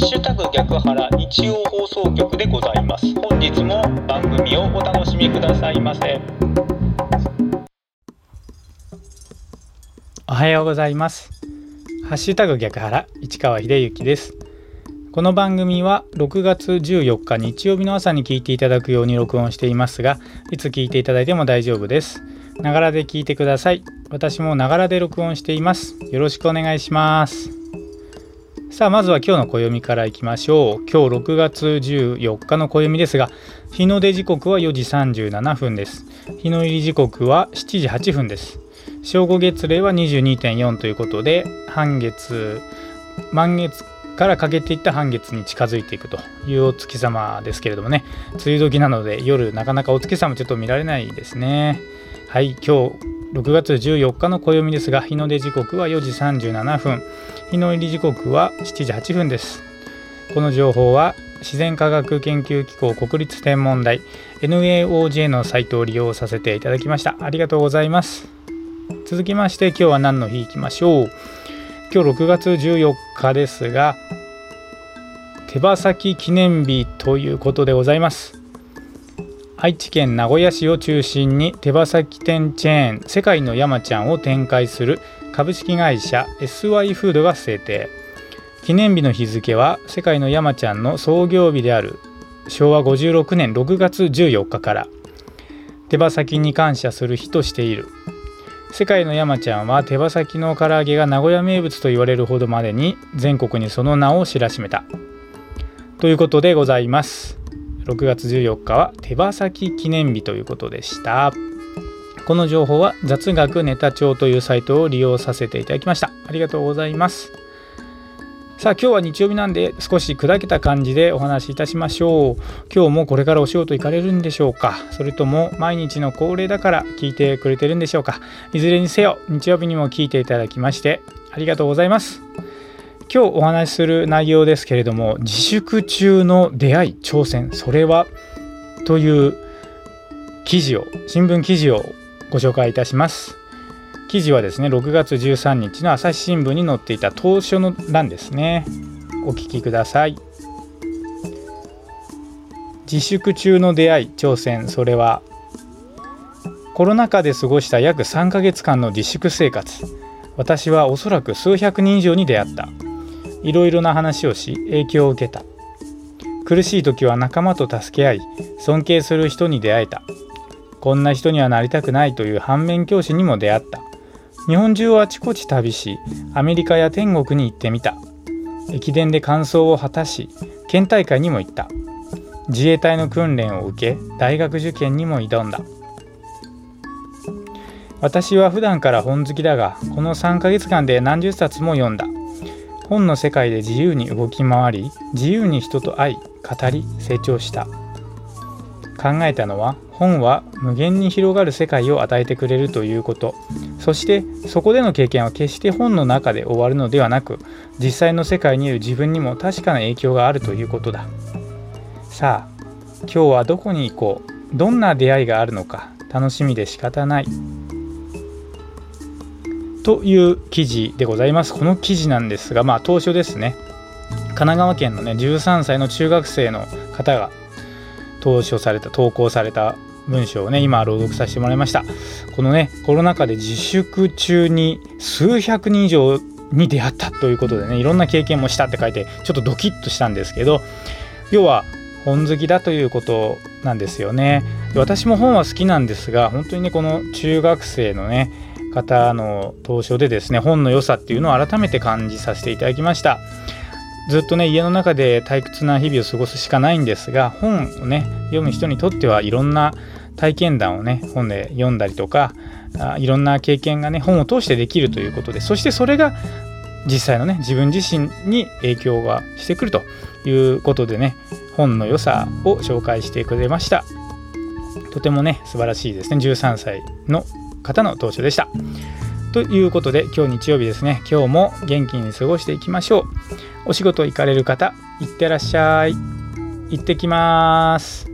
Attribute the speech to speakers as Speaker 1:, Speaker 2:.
Speaker 1: ッシュタグ逆腹日曜放送局でございます。本日も番組をお楽しみくださいませ。
Speaker 2: おはようございます。ハッシュタグ逆腹市川秀幸です。この番組は6月14日日曜日の朝に聞いていただくように録音していますがいつ聞いていただいても大丈夫です。ながらで聞いてください。私もながらで録音しています。よろしくお願いします。さあまずは今日の暦からいきましょう。今日6月14日の暦ですが日の出時刻は4時37分です。日の入り時刻は7時8分です。正午月齢は22.4ということで半月満月からかけていった半月に近づいていくというお月様ですけれどもね。梅雨時なので夜なかなかお月様ちょっと見られないですね。はい今日6月14日の暦ですが日の出時刻は4時37分。日の入り時刻は7時8分です。この情報は自然科学研究機構国立天文台 NAOJ のサイトを利用させていただきました。ありがとうございます。続きまして今日は何の日いきましょう。今日6月14日ですが手羽先記念日ということでございます。愛知県名古屋市を中心に手羽先店チェーン世界の山ちゃんを展開する株式会社 SY フードが制定。記念日の日付は世界の山ちゃんの創業日である昭和56年6月14日から。手羽先に感謝する日としている。世界の山ちゃんは手羽先の唐揚げが名古屋名物と言われるほどまでに全国にその名を知らしめた。ということでございます。6月14日は手羽先記念日ということでした。この情報は雑学ネタ帳というサイトを利用させていただきました。ありがとうございます。さあ今日は日曜日なんで少し砕けた感じでお話しいたしましょう。今日もこれからお仕事行かれるんでしょうか？それとも毎日の恒例だから聞いてくれてるんでしょうか？いずれにせよ日曜日にも聞いていただきましてありがとうございます。今日お話しする内容ですけれども自粛中の出会い挑戦それは？という記事を新聞記事をご紹介いたします。記事はですね6月13日の朝日新聞に載っていた当初の欄ですね。お聞きください。自粛中の出会い挑戦。それはコロナ禍で過ごした約3ヶ月間の自粛生活。私はおそらく数百人以上に出会った。いろいろな話をし影響を受けた。苦しい時は仲間と助け合い尊敬する人に出会えた。こんな人にはなりたくないという反面教師にも出会った。日本中をあちこち旅しアメリカや天国に行ってみた。駅伝で完走を果たし県大会にも行った。自衛隊の訓練を受け大学受験にも挑んだ。私は普段から本好きだがこの3ヶ月間で何十冊も読んだ。本の世界で自由に動き回り自由に人と会い語り成長した。考えたのは本は無限に広がる世界を与えてくれるということ。そしてそこでの経験は決して本の中で終わるのではなく実際の世界にいる自分にも確かな影響があるということだ。さあ今日はどこに行こう。どんな出会いがあるのか。楽しみで仕方ない。という記事でございます。この記事なんですが、まあ、当初ですね、神奈川県のね、13歳の中学生の方が投書された、投稿された文章をね、今朗読させてもらいました。このね、コロナ禍で自粛中に数百人以上に出会ったということでね、いろんな経験もしたって書いて、ちょっとドキッとしたんですけど、要は、本好きだということなんですよね。私も本は好きなんですが、本当にね、この中学生のね、方の投書でですね本の良さっていうのを改めて感じさせていただきましたずっとね家の中で退屈な日々を過ごすしかないんですが本をね読む人にとってはいろんな体験談をね本で読んだりとかあいろんな経験がね本を通してできるということでそしてそれが実際のね自分自身に影響がしてくるということでね本の良さを紹介してくれましたとてもね素晴らしいですね13歳の方の投書でした。ということで今日日曜日ですね。今日も元気に過ごしていきましょう。お仕事行かれる方いってらっしゃい。行ってきます。